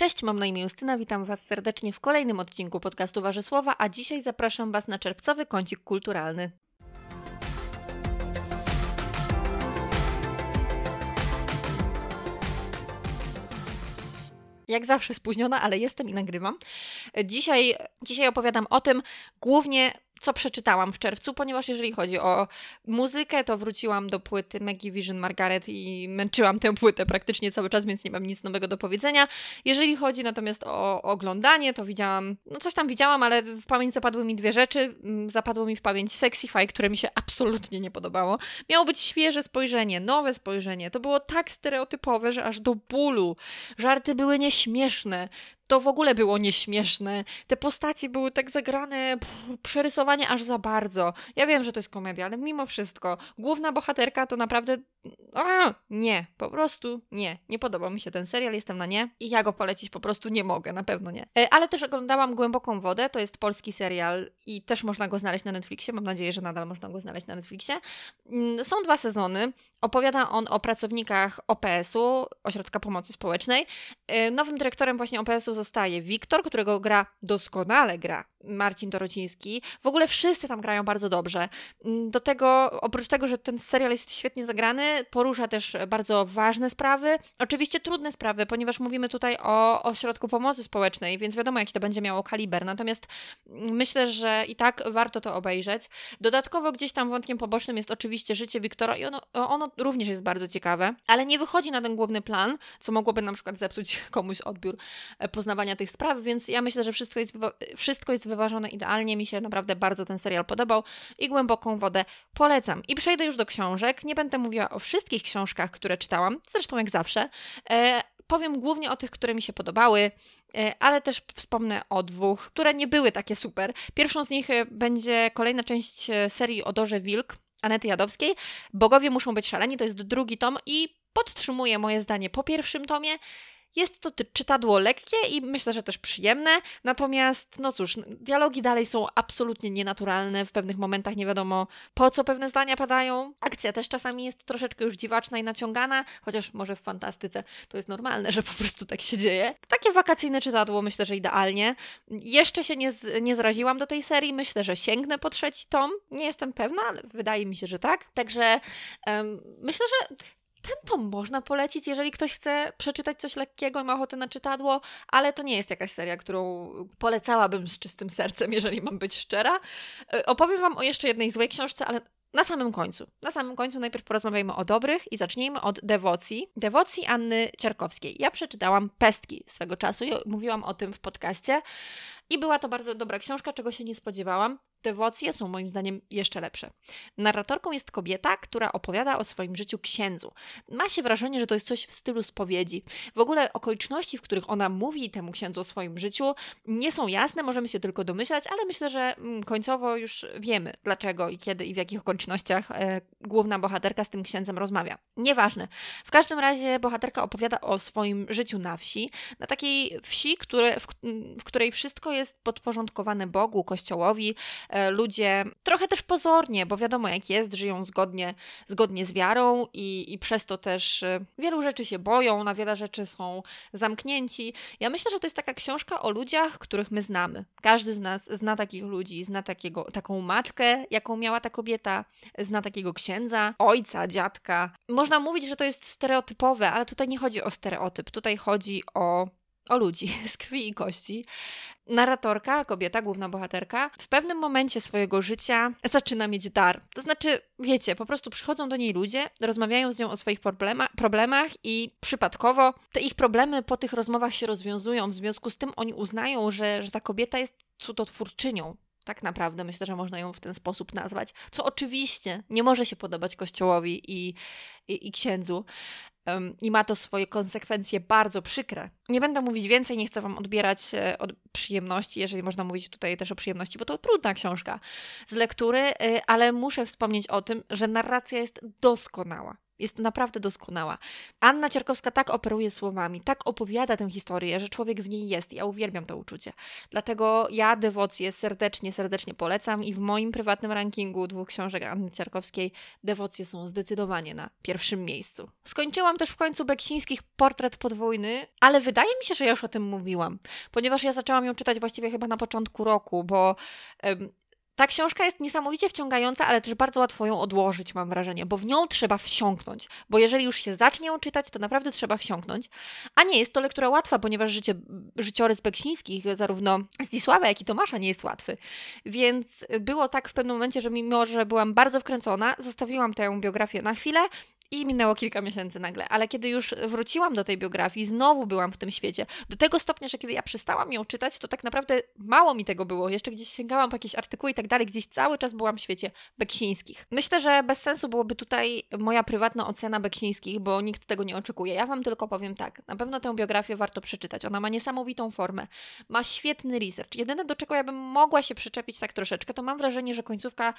Cześć, mam na imię Justyna, witam Was serdecznie w kolejnym odcinku podcastu Warzy Słowa, a dzisiaj zapraszam Was na czerwcowy kącik kulturalny. Jak zawsze spóźniona, ale jestem i nagrywam. Dzisiaj, dzisiaj opowiadam o tym głównie co przeczytałam w czerwcu, ponieważ jeżeli chodzi o muzykę, to wróciłam do płyty Maggie Vision Margaret i męczyłam tę płytę praktycznie cały czas, więc nie mam nic nowego do powiedzenia. Jeżeli chodzi natomiast o oglądanie, to widziałam, no coś tam widziałam, ale w pamięć zapadły mi dwie rzeczy. Mm, zapadło mi w pamięć Sexify, które mi się absolutnie nie podobało. Miało być świeże spojrzenie, nowe spojrzenie. To było tak stereotypowe, że aż do bólu. Żarty były nieśmieszne to w ogóle było nieśmieszne. Te postacie były tak zagrane, pff, przerysowanie aż za bardzo. Ja wiem, że to jest komedia, ale mimo wszystko, główna bohaterka to naprawdę. A, nie, po prostu nie. Nie podobał mi się ten serial, jestem na nie i ja go polecić po prostu nie mogę, na pewno nie. E, ale też oglądałam Głęboką Wodę, to jest polski serial i też można go znaleźć na Netflixie. Mam nadzieję, że nadal można go znaleźć na Netflixie. Mm, są dwa sezony. Opowiada on o pracownikach OPS-u, Ośrodka Pomocy Społecznej. E, nowym dyrektorem właśnie OPS-u zostaje Wiktor, którego gra doskonale gra Marcin Dorociński. W ogóle wszyscy tam grają bardzo dobrze. Mm, do tego, oprócz tego, że ten serial jest świetnie zagrany, porusza też bardzo ważne sprawy. Oczywiście trudne sprawy, ponieważ mówimy tutaj o ośrodku pomocy społecznej, więc wiadomo, jaki to będzie miało kaliber. Natomiast myślę, że i tak warto to obejrzeć. Dodatkowo gdzieś tam wątkiem pobocznym jest oczywiście życie Wiktora i ono, ono również jest bardzo ciekawe, ale nie wychodzi na ten główny plan, co mogłoby na przykład zepsuć komuś odbiór e, poznawania tych spraw, więc ja myślę, że wszystko jest, wszystko jest wyważone idealnie. Mi się naprawdę bardzo ten serial podobał i głęboką wodę polecam. I przejdę już do książek. Nie będę mówiła o wszystkich książkach, które czytałam, zresztą jak zawsze. E, powiem głównie o tych, które mi się podobały, e, ale też wspomnę o dwóch, które nie były takie super. Pierwszą z nich e, będzie kolejna część e, serii o Dorze Wilk, Anety Jadowskiej. Bogowie muszą być szaleni, to jest drugi tom i podtrzymuję moje zdanie po pierwszym tomie. Jest to czytadło lekkie i myślę, że też przyjemne, natomiast, no cóż, dialogi dalej są absolutnie nienaturalne, w pewnych momentach nie wiadomo po co pewne zdania padają. Akcja też czasami jest troszeczkę już dziwaczna i naciągana, chociaż może w fantastyce to jest normalne, że po prostu tak się dzieje. Takie wakacyjne czytadło myślę, że idealnie. Jeszcze się nie, z, nie zraziłam do tej serii, myślę, że sięgnę po trzeci tom. Nie jestem pewna, ale wydaje mi się, że tak. Także um, myślę, że ten tom można polecić, jeżeli ktoś chce przeczytać coś lekkiego i ma ochotę na czytadło, ale to nie jest jakaś seria, którą polecałabym z czystym sercem, jeżeli mam być szczera. E, opowiem Wam o jeszcze jednej złej książce, ale na samym końcu. Na samym końcu najpierw porozmawiajmy o dobrych i zacznijmy od dewocji. Dewocji Anny Ciarkowskiej. Ja przeczytałam Pestki swego czasu i mówiłam o tym w podcaście. I była to bardzo dobra książka, czego się nie spodziewałam. Dewocje są moim zdaniem jeszcze lepsze. Narratorką jest kobieta, która opowiada o swoim życiu księdzu. Ma się wrażenie, że to jest coś w stylu spowiedzi. W ogóle okoliczności, w których ona mówi temu księdzu o swoim życiu, nie są jasne, możemy się tylko domyślać, ale myślę, że mm, końcowo już wiemy dlaczego i kiedy i w jakich okolicznościach e, główna bohaterka z tym księdzem rozmawia. Nieważne. W każdym razie bohaterka opowiada o swoim życiu na wsi, na takiej wsi, które, w, w której wszystko jest podporządkowane Bogu, Kościołowi, ludzie trochę też pozornie, bo wiadomo jak jest, żyją zgodnie, zgodnie z wiarą i, i przez to też e, wielu rzeczy się boją, na wiele rzeczy są zamknięci. Ja myślę, że to jest taka książka o ludziach, których my znamy. Każdy z nas zna takich ludzi, zna takiego, taką matkę, jaką miała ta kobieta, zna takiego księdza, ojca, dziadka. Można mówić, że to jest stereotypowe, ale tutaj nie chodzi o stereotyp, tutaj chodzi o o ludzi z krwi i kości. Narratorka, kobieta, główna bohaterka, w pewnym momencie swojego życia zaczyna mieć dar. To znaczy, wiecie, po prostu przychodzą do niej ludzie, rozmawiają z nią o swoich problema, problemach i przypadkowo te ich problemy po tych rozmowach się rozwiązują. W związku z tym oni uznają, że, że ta kobieta jest cudotwórczynią, tak naprawdę myślę, że można ją w ten sposób nazwać, co oczywiście nie może się podobać Kościołowi i, i, i księdzu. I ma to swoje konsekwencje bardzo przykre. Nie będę mówić więcej, nie chcę Wam odbierać e, od przyjemności, jeżeli można mówić tutaj też o przyjemności, bo to trudna książka z lektury, e, ale muszę wspomnieć o tym, że narracja jest doskonała Jest naprawdę doskonała. Anna Ciarkowska tak operuje słowami, tak opowiada tę historię, że człowiek w niej jest. Ja uwielbiam to uczucie. Dlatego ja dewocję serdecznie, serdecznie polecam i w moim prywatnym rankingu dwóch książek Anny Ciarkowskiej dewocje są zdecydowanie na pierwszym miejscu. Skończyłam też w końcu Beksińskich portret podwójny, ale wydaje mi się, że ja już o tym mówiłam, ponieważ ja zaczęłam ją czytać właściwie chyba na początku roku, bo ta książka jest niesamowicie wciągająca, ale też bardzo łatwo ją odłożyć, mam wrażenie, bo w nią trzeba wsiąknąć. Bo jeżeli już się zacznie ją czytać, to naprawdę trzeba wsiąknąć. A nie jest to lektura łatwa, ponieważ życie, życiorys Beksińskich, zarówno Zdzisława, jak i Tomasza, nie jest łatwy. Więc było tak w pewnym momencie, że mimo, że byłam bardzo wkręcona, zostawiłam tę biografię na chwilę i minęło kilka miesięcy nagle, ale kiedy już wróciłam do tej biografii, znowu byłam w tym świecie. Do tego stopnia, że kiedy ja przestałam ją czytać, to tak naprawdę mało mi tego było. Jeszcze gdzieś sięgałam po jakieś artykuły i tak dalej, gdzieś cały czas byłam w świecie Beksińskich. Myślę, że bez sensu byłoby tutaj moja prywatna ocena Beksińskich, bo nikt tego nie oczekuje. Ja Wam tylko powiem tak, na pewno tę biografię warto przeczytać. Ona ma niesamowitą formę, ma świetny research. Jedyne, do czego ja bym mogła się przyczepić tak troszeczkę, to mam wrażenie, że końcówka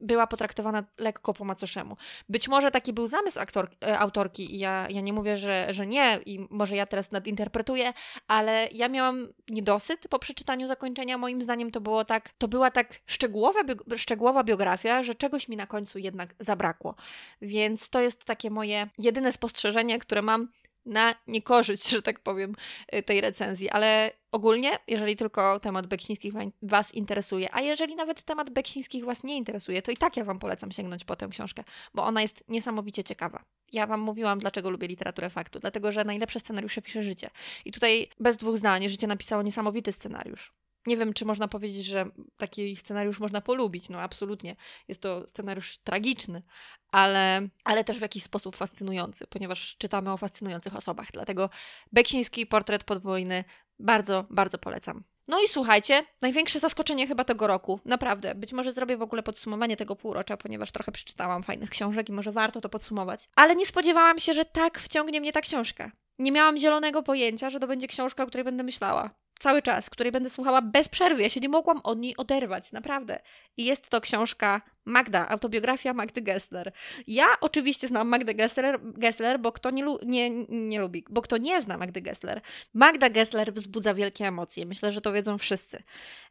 była potraktowana lekko po macoszemu. Być może taki był zamysł aktor, e, autorki i ja, ja nie mówię, że, że nie i może ja teraz nadinterpretuję, ale ja miałam niedosyt po przeczytaniu zakończenia. Moim zdaniem to było tak, to była tak szczegółowa, szczegółowa biografia, że czegoś mi na końcu jednak zabrakło. Więc to jest takie moje jedyne spostrzeżenie, które mam na niekorzyść, że tak powiem, y, tej recenzji, ale ogólnie, jeżeli tylko temat Beksińskich Was interesuje, a jeżeli nawet temat Beksińskich Was nie interesuje, to i tak ja Wam polecam sięgnąć po tę książkę, bo ona jest niesamowicie ciekawa. Ja Wam mówiłam, dlaczego lubię literaturę faktu, dlatego, że najlepsze scenariusze pisze życie. I tutaj bez dwóch zdań, życie napisało niesamowity scenariusz. Nie wiem, czy można powiedzieć, że taki scenariusz można polubić. No, absolutnie. Jest to scenariusz tragiczny, ale, ale też w jakiś sposób fascynujący, ponieważ czytamy o fascynujących osobach. Dlatego Beksiński portret podwójny bardzo, bardzo polecam. No i słuchajcie, największe zaskoczenie chyba tego roku, naprawdę. Być może zrobię w ogóle podsumowanie tego półrocza, ponieważ trochę przeczytałam fajnych książek i może warto to podsumować. Ale nie spodziewałam się, że tak wciągnie mnie ta książka. Nie miałam zielonego pojęcia, że to będzie książka, o której będę myślała cały czas, której będę słuchała bez przerwy. Ja się nie mogłam od niej oderwać, naprawdę. I jest to książka Magda, autobiografia Magdy Gessler. Ja oczywiście znam Magdę Gessler, Gessler bo kto nie, nie, nie lubi, bo kto nie zna Magdy Gessler, Magda Gessler wzbudza wielkie emocje. Myślę, że to wiedzą wszyscy.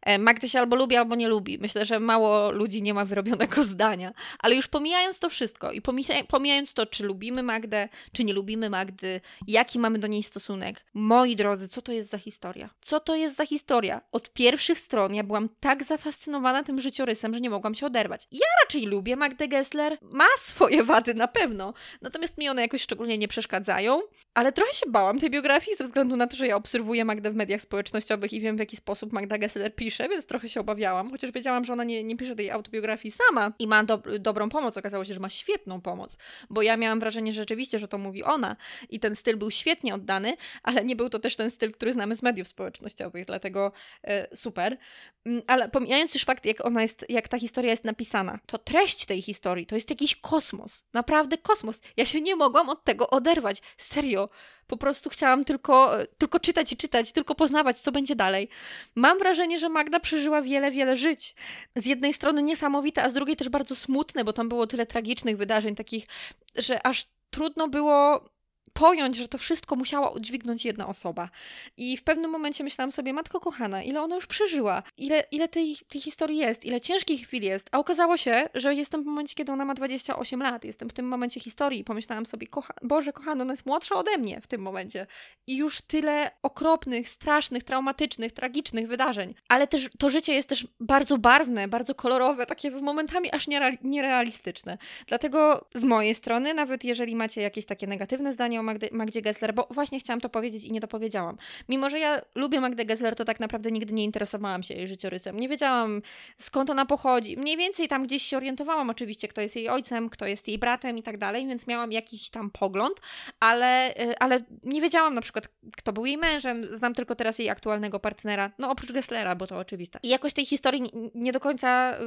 E, Magdy się albo lubi, albo nie lubi. Myślę, że mało ludzi nie ma wyrobionego zdania. Ale już pomijając to wszystko i pomijając to, czy lubimy Magdę, czy nie lubimy Magdy, jaki mamy do niej stosunek, moi drodzy, co to jest za historia? Co to jest za historia? Od pierwszych stron ja byłam tak zafascynowana tym życiorysem, że nie mogłam się oderwać. Ja ja raczej lubię Magdę Gessler. Ma swoje wady na pewno, natomiast mi one jakoś szczególnie nie przeszkadzają. Ale trochę się bałam tej biografii ze względu na to, że ja obserwuję Magdę w mediach społecznościowych i wiem w jaki sposób Magda Gessler pisze, więc trochę się obawiałam, chociaż wiedziałam, że ona nie, nie pisze tej autobiografii sama i ma do, dobrą pomoc. Okazało się, że ma świetną pomoc, bo ja miałam wrażenie że rzeczywiście, że to mówi ona i ten styl był świetnie oddany, ale nie był to też ten styl, który znamy z mediów społecznościowych, dlatego e, super. Mm, ale pomijając już fakt, jak ona jest, jak ta historia jest napisana, to treść tej historii to jest jakiś kosmos. Naprawdę kosmos. Ja się nie mogłam od tego oderwać. Serio. Po prostu chciałam tylko, tylko czytać i czytać, tylko poznawać, co będzie dalej. Mam wrażenie, że Magda przeżyła wiele, wiele żyć. Z jednej strony niesamowite, a z drugiej też bardzo smutne, bo tam było tyle tragicznych wydarzeń, takich, że aż trudno było pojąć, że to wszystko musiała udźwignąć jedna osoba. I w pewnym momencie myślałam sobie, matko kochana, ile ona już przeżyła, ile, ile tej, tej historii jest, ile ciężkich chwil jest. A okazało się, że jestem w momencie, kiedy ona ma 28 lat, jestem w tym momencie historii i pomyślałam sobie, kocha Boże, kochana, ona jest młodsza ode mnie w tym momencie. I już tyle okropnych, strasznych, traumatycznych, tragicznych wydarzeń. Ale też to życie jest też bardzo barwne, bardzo kolorowe, takie momentami aż nierealistyczne. Dlatego z mojej strony, nawet jeżeli macie jakieś takie negatywne zdanie o Magdzie Gessler, bo właśnie chciałam to powiedzieć i nie to powiedziałam. Mimo, że ja lubię Magdę Gessler, to tak naprawdę nigdy nie interesowałam się jej życiorysem. Nie wiedziałam skąd ona pochodzi. Mniej więcej tam gdzieś się orientowałam oczywiście, kto jest jej ojcem, kto jest jej bratem i tak dalej, więc miałam jakiś tam pogląd, ale, y, ale nie wiedziałam na przykład, kto był jej mężem. Znam tylko teraz jej aktualnego partnera, no oprócz Gesslera, bo to oczywiste. I jakoś tej historii nie do końca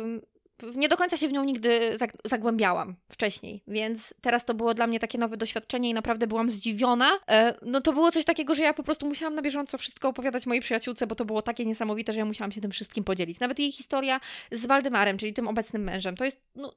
nie do końca się w nią nigdy zagłębiałam wcześniej, więc teraz to było dla mnie takie nowe doświadczenie i naprawdę byłam zdziwiona. E, no to było coś takiego, że ja po prostu musiałam na bieżąco wszystko opowiadać mojej przyjaciółce, bo to było takie niesamowite, że ja musiałam się tym wszystkim podzielić. Nawet jej historia z Waldemarem, czyli tym obecnym mężem, to jest no,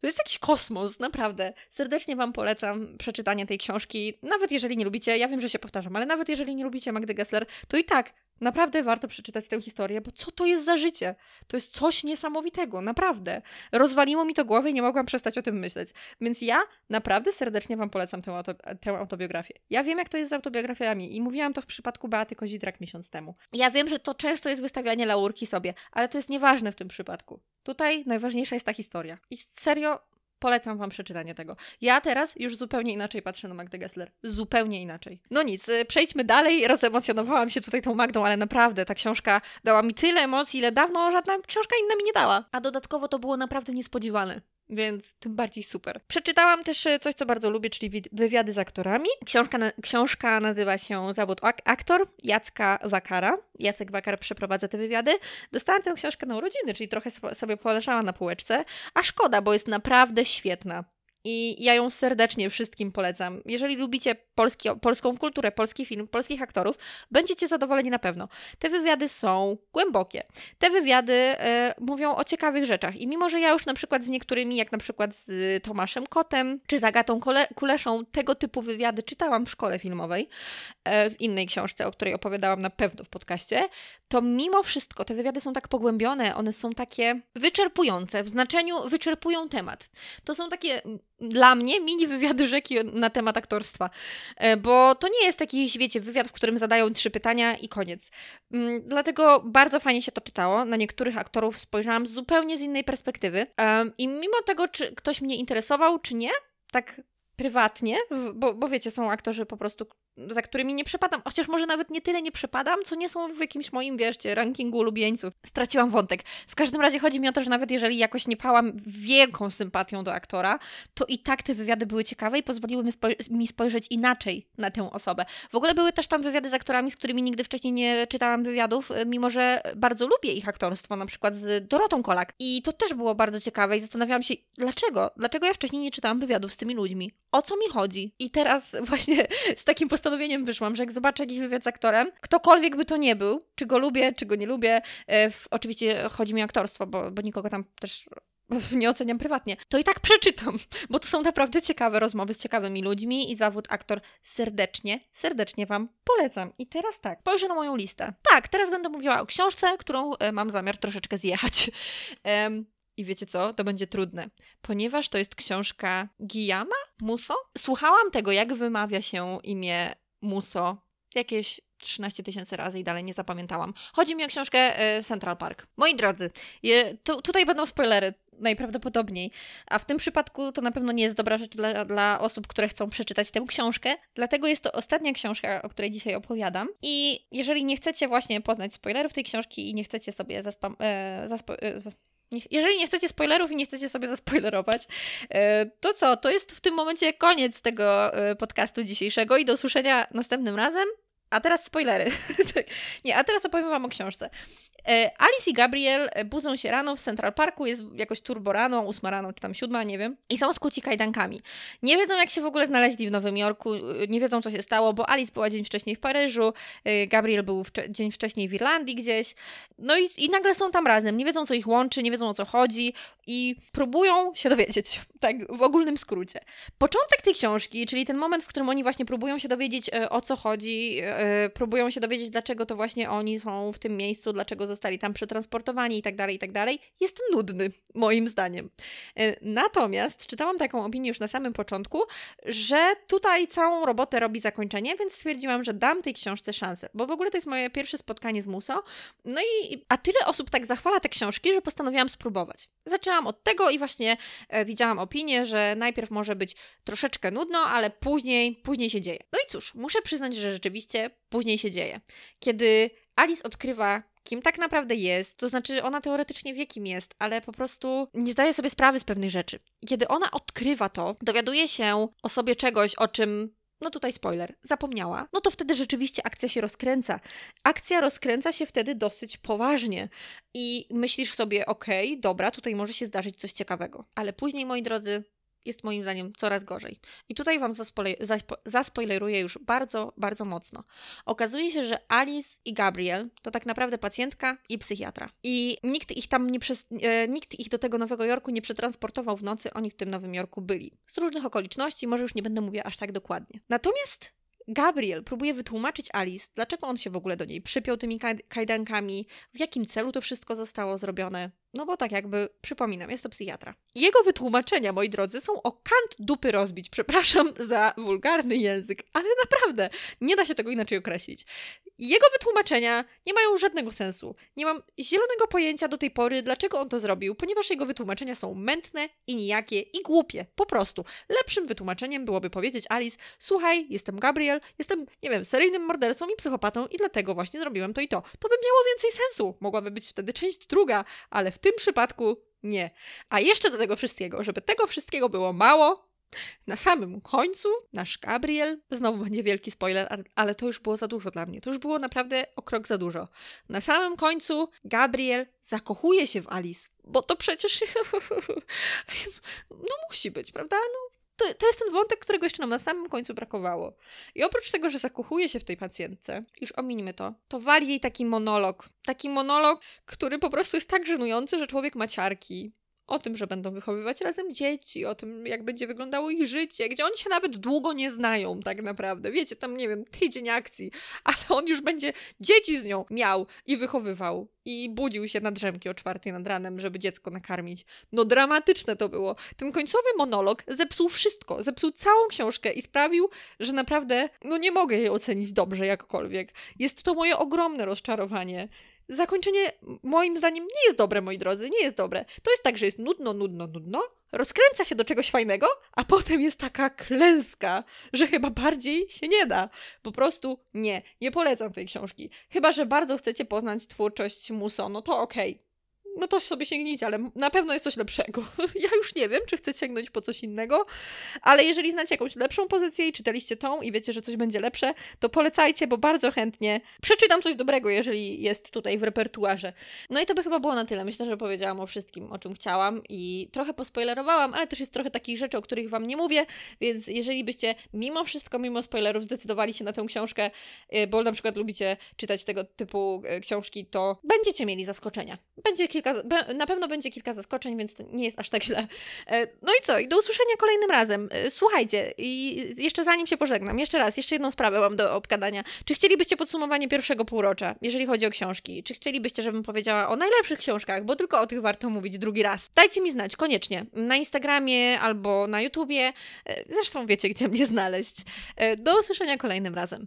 To jest jakiś kosmos, naprawdę. Serdecznie Wam polecam przeczytanie tej książki. Nawet jeżeli nie lubicie, ja wiem, że się powtarzam, ale nawet jeżeli nie lubicie Magdy Gessler, to i tak naprawdę warto przeczytać tę historię, bo co to jest za życie? To jest coś niesamowitego, naprawdę. Rozwaliło mi to głowę i nie mogłam przestać o tym myśleć. Więc ja naprawdę serdecznie Wam polecam tę, auto, tę autobiografię. Ja wiem, jak to jest z autobiografiami i mówiłam to w przypadku Beaty Kozidrak miesiąc temu. Ja wiem, że to często jest wystawianie laurki sobie, ale to jest nieważne w tym przypadku. Tutaj najważniejsza jest ta historia. I serio, polecam Wam przeczytanie tego. Ja teraz już zupełnie inaczej patrzę na Magdę Gessler. Zupełnie inaczej. No nic, y, przejdźmy dalej. Rozemocjonowałam się tutaj tą Magdą, ale naprawdę ta książka dała mi tyle emocji, ile dawno żadna książka inna mi nie dała. A dodatkowo to było naprawdę niespodziewane więc tym bardziej super. Przeczytałam też e, coś, co bardzo lubię, czyli wywiady z aktorami. Książka, na, książka nazywa się Zawód ak aktor Jacka Wakara. Jacek Wakar przeprowadza te wywiady. Dostałam tę książkę na urodziny, czyli trochę sobie poleżała na półeczce, a szkoda, bo jest naprawdę świetna. I ja ją serdecznie wszystkim polecam. Jeżeli lubicie polski, polską kulturę, polski film, polskich aktorów, będziecie zadowoleni na pewno. Te wywiady są głębokie. Te wywiady y, mówią o ciekawych rzeczach. I mimo, że ja już na przykład z niektórymi, jak na przykład z Tomaszem Kotem, czy z Agatą Kole Kuleszą, tego typu wywiady czytałam w szkole filmowej, y, w innej książce, o której opowiadałam na pewno w podcaście, to mimo wszystko te wywiady są tak pogłębione, one są takie wyczerpujące, w znaczeniu wyczerpują temat. To są takie dla mnie mini wywiady rzeki na temat aktorstwa. E, bo to nie jest taki, wiecie, wywiad, w którym zadają trzy pytania i koniec. Mm, dlatego bardzo fajnie się to czytało. Na niektórych aktorów spojrzałam zupełnie z innej perspektywy. I mimo tego, czy ktoś mnie interesował, czy nie, tak prywatnie, bo, bo wiecie, są aktorzy po prostu, za którymi nie przepadam, chociaż może nawet nie tyle nie przepadam, co nie są w jakimś moim, wieszcie, rankingu ulubieńców. Straciłam wątek. W każdym razie chodzi mi o to, że nawet jeżeli jakoś nie pałam wielką sympatią do aktora, to i tak te wywiady były ciekawe i pozwoliły mi, spoj- mi spojrzeć inaczej na tę osobę. W ogóle były też tam wywiady z aktorami, z którymi nigdy wcześniej nie czytałam wywiadów, mimo że bardzo lubię ich aktorstwo, na przykład z Dorotą Kolak. I to też było bardzo ciekawe i zastanawiałam się, dlaczego? Dlaczego ja wcześniej nie czytałam wywiadów z tymi ludźmi? O co mi chodzi? I teraz właśnie z takim postanowieniem wyszłam, że jak zobaczę jakiś wywiad z aktorem, ktokolwiek by to nie był, czy go lubię, czy go nie lubię, e, w, oczywiście chodzi mi o aktorstwo, bo, bo nikogo tam też nie oceniam prywatnie, to i tak przeczytam, bo to są naprawdę ciekawe rozmowy z ciekawymi ludźmi i zawód aktor serdecznie, serdecznie Wam polecam. I teraz tak, spojrzę na moją listę. Tak, teraz będę mówiła o książce, którą e, mam zamiar troszeczkę zjechać. Um, I wiecie co? To będzie trudne, ponieważ to jest książka Giyama Muso. Słuchałam tego, jak wymawia się imię Muso jakieś 13 tysięcy razy i dalej nie zapamiętałam. Chodzi mi o książkę e, Central Park. Moi drodzy, je, to, tutaj będą spoilery najprawdopodobniej, a w tym przypadku to na pewno nie jest dobra rzecz dla, dla osób, które chcą przeczytać tę książkę, dlatego jest to ostatnia książka, o której dzisiaj opowiadam i jeżeli nie chcecie właśnie poznać spoilerów tej książki i nie chcecie sobie zaspam... E, zaspo, e, jeżeli nie chcecie spoilerów i nie chcecie sobie zaspoilerować, e, to co? To jest w tym momencie koniec tego e, podcastu dzisiejszego i do usłyszenia następnym razem. A teraz spoilery. nie, a teraz opowiem Wam o książce. E, Alice i Gabriel e, budzą się rano w Central Parku, jest jakoś turbo rano, ósma rano, czy tam siódma, nie wiem, i są skuci kajdankami. Nie wiedzą, jak się w ogóle znaleźli w Nowym Jorku, e, nie wiedzą, co się stało, bo Alice była dzień wcześniej w Paryżu, Gabriel był wcze dzień wcześniej w Irlandii gdzieś, no i, i nagle są tam razem, nie wiedzą, co ich łączy, nie wiedzą, o co chodzi i próbują się dowiedzieć, tak w ogólnym skrócie. Początek tej książki, czyli ten moment, w którym oni właśnie próbują się dowiedzieć, o co chodzi, próbują się dowiedzieć, dlaczego to właśnie oni są w tym miejscu, dlaczego zostali tam przetransportowani i tak dalej, i tak dalej, jest nudny, moim zdaniem. E, natomiast czytałam taką opinię już na samym początku, że tutaj całą robotę robi zakończenie, więc stwierdziłam, że dam tej książce szansę, bo w ogóle to jest moje pierwsze spotkanie z Muso. No i a tyle osób tak zachwala te książki, że postanowiłam spróbować. Zaczęłam od tego i właśnie e, widziałam opinię, że najpierw może być troszeczkę nudno, ale później, później się dzieje. No i cóż, muszę przyznać, że rzeczywiście później się dzieje. Kiedy Alice odkrywa kim tak naprawdę jest, to znaczy ona teoretycznie wie, kim jest, ale po prostu nie zdaje sobie sprawy z pewnych rzeczy. Kiedy ona odkrywa to, dowiaduje się o sobie czegoś, o czym no tutaj spoiler, zapomniała, no to wtedy rzeczywiście akcja się rozkręca. Akcja rozkręca się wtedy dosyć poważnie i myślisz sobie, okej, okay, dobra, tutaj może się zdarzyć coś ciekawego. Ale później, moi drodzy, jest moim zdaniem coraz gorzej. I tutaj Wam zaspoileruję już bardzo, bardzo mocno. Okazuje się, że Alice i Gabriel to tak naprawdę pacjentka i psychiatra. I nikt ich tam nie przez, e, nikt ich do tego Nowego Jorku nie przetransportował w nocy, oni w tym Nowym Jorku byli. Z różnych okoliczności, może już nie będę mówiła aż tak dokładnie. Natomiast Gabriel próbuje wytłumaczyć Alice, dlaczego on się w ogóle do niej przypiął tymi kajdankami, w jakim celu to wszystko zostało zrobione. No bo tak jakby, przypominam, jest to psychiatra. Jego wytłumaczenia, moi drodzy, są o kant dupy rozbić. Przepraszam za wulgarny język, ale naprawdę nie da się tego inaczej określić. Jego wytłumaczenia nie mają żadnego sensu. Nie mam zielonego pojęcia do tej pory, dlaczego on to zrobił, ponieważ jego wytłumaczenia są mętne i nijakie i głupie. Po prostu. Lepszym wytłumaczeniem byłoby powiedzieć Alice: Słuchaj, jestem Gabriel, jestem, nie wiem, seryjnym mordercą i psychopatą i dlatego właśnie zrobiłem to i to. To by miało więcej sensu. Mogłaby być wtedy część druga, ale w tym przypadku nie. A jeszcze do tego wszystkiego, żeby tego wszystkiego było mało, na samym końcu nasz Gabriel, znowu będzie wielki spoiler, ale to już było za dużo dla mnie. To już było naprawdę o krok za dużo. Na samym końcu Gabriel zakochuje się w Alice, bo to przecież no musi być, prawda? No to, to jest ten wątek, którego jeszcze nam na samym końcu brakowało. I oprócz tego, że zakochuje się w tej pacjentce, już omińmy to, to wali jej taki monolog. Taki monolog, który po prostu jest tak żenujący, że człowiek ma ciarki o tym, że będą wychowywać razem dzieci, o tym, jak będzie wyglądało ich życie, gdzie oni się nawet długo nie znają, tak naprawdę. Wiecie, tam nie wiem, tydzień akcji, ale on już będzie dzieci z nią miał i wychowywał. I budził się na drzemki o czwartej nad ranem, żeby dziecko nakarmić. No dramatyczne to było. Ten końcowy monolog zepsuł wszystko, zepsuł całą książkę i sprawił, że naprawdę, no nie mogę jej ocenić dobrze jakkolwiek. Jest to moje ogromne rozczarowanie zakończenie moim zdaniem nie jest dobre, moi drodzy, nie jest dobre. To jest tak, że jest nudno, nudno, nudno, rozkręca się do czegoś fajnego, a potem jest taka klęska, że chyba bardziej się nie da. Po prostu nie, nie polecam tej książki. Chyba, że bardzo chcecie poznać twórczość Muso, no to okej. Okay no to sobie sięgnijcie, ale na pewno jest coś lepszego. Ja już nie wiem, czy chcę sięgnąć po coś innego, ale jeżeli znacie jakąś lepszą pozycję i czytaliście tą i wiecie, że coś będzie lepsze, to polecajcie, bo bardzo chętnie przeczytam coś dobrego, jeżeli jest tutaj w repertuarze. No i to by chyba było na tyle. Myślę, że powiedziałam o wszystkim, o czym chciałam i trochę pospoilerowałam, ale też jest trochę takich rzeczy, o których Wam nie mówię, więc jeżeli byście mimo wszystko, mimo spoilerów zdecydowali się na tę książkę, y, bo na przykład lubicie czytać tego typu y, książki, to będziecie mieli zaskoczenia. Będzie kilka kilka, na pewno będzie kilka zaskoczeń, więc to nie jest aż tak źle. E, no i co? I do usłyszenia kolejnym razem. E, słuchajcie, i jeszcze zanim się pożegnam, jeszcze raz, jeszcze jedną sprawę mam do obgadania. Czy chcielibyście podsumowanie pierwszego półrocza, jeżeli chodzi o książki? Czy chcielibyście, żebym powiedziała o najlepszych książkach, bo tylko o tych warto mówić drugi raz? Dajcie mi znać, koniecznie. Na Instagramie albo na YouTubie. E, zresztą wiecie, gdzie mnie znaleźć. Do usłyszenia kolejnym razem.